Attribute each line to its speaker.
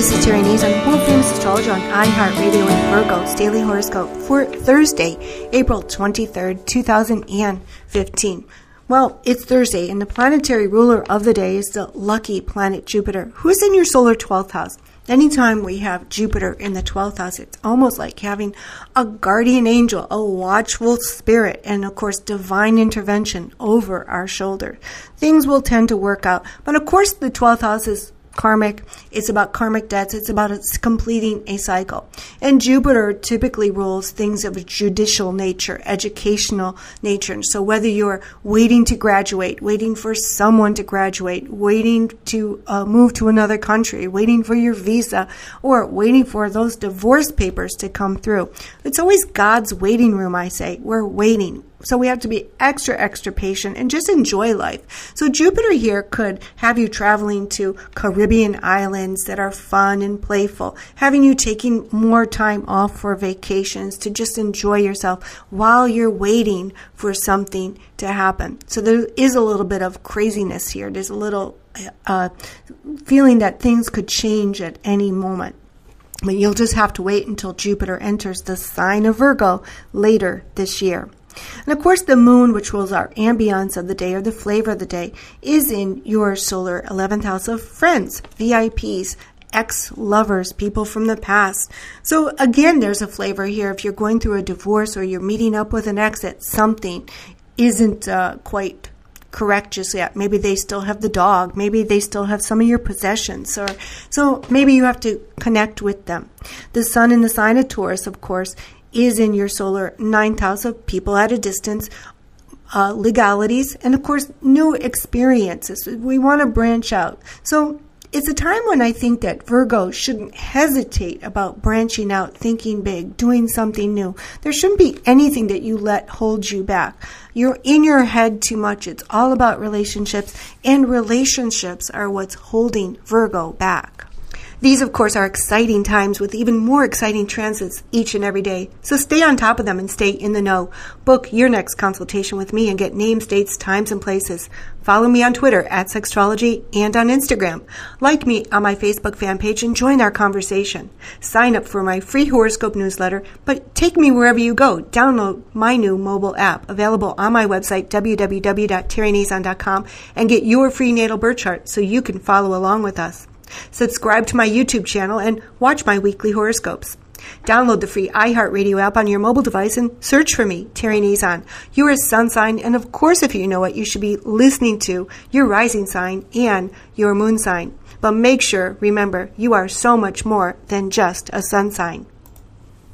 Speaker 1: This is Terry Nazon, world famous astrologer on iHeartRadio and Virgo's daily horoscope for Thursday, April 23rd, 2015. Well, it's Thursday, and the planetary ruler of the day is the lucky planet Jupiter, who's in your solar 12th house. Anytime we have Jupiter in the 12th house, it's almost like having a guardian angel, a watchful spirit, and of course, divine intervention over our shoulder. Things will tend to work out. But of course, the 12th house is karmic. It's about karmic debts. It's about it's completing a cycle. And Jupiter typically rules things of a judicial nature, educational nature. And so whether you're waiting to graduate, waiting for someone to graduate, waiting to uh, move to another country, waiting for your visa, or waiting for those divorce papers to come through, it's always God's waiting room, I say. We're waiting. So we have to be extra, extra patient and just enjoy life. So Jupiter here could have you traveling to Caribbean islands that are fun and playful, having you taking more time off for vacations to just enjoy yourself while you're waiting for something to happen. So there is a little bit of craziness here. There's a little uh, feeling that things could change at any moment. But you'll just have to wait until Jupiter enters the sign of Virgo later this year. And of course, the moon, which rules our ambience of the day or the flavor of the day, is in your solar 11th house of friends, VIPs, ex lovers, people from the past. So, again, there's a flavor here. If you're going through a divorce or you're meeting up with an ex that something isn't uh, quite correct just yet. Maybe they still have the dog. Maybe they still have some of your possessions. Or so maybe you have to connect with them. The sun in the sign of Taurus, of course, is in your solar ninth house of people at a distance, uh, legalities, and of course, new experiences. We want to branch out. So it's a time when I think that Virgo shouldn't hesitate about branching out, thinking big, doing something new. There shouldn't be anything that you let hold you back. You're in your head too much. It's all about relationships, and relationships are what's holding Virgo back. These, of course, are exciting times with even more exciting transits each and every day. So stay on top of them and stay in the know. Book your next consultation with me and get names, dates, times, and places. Follow me on Twitter at Sexstrology and on Instagram. Like me on my Facebook fan page and join our conversation. Sign up for my free horoscope newsletter, but take me wherever you go. Download my new mobile app available on my website, www.terrynazon.com, and get your free natal birth chart so you can follow along with us. Subscribe to my YouTube channel and watch my weekly horoscopes. Download the free iHeartRadio app on your mobile device and search for me, Terry Nazon. You're a sun sign, and of course, if you know what you should be listening to, your rising sign and your moon sign. But make sure, remember, you are so much more than just a sun sign.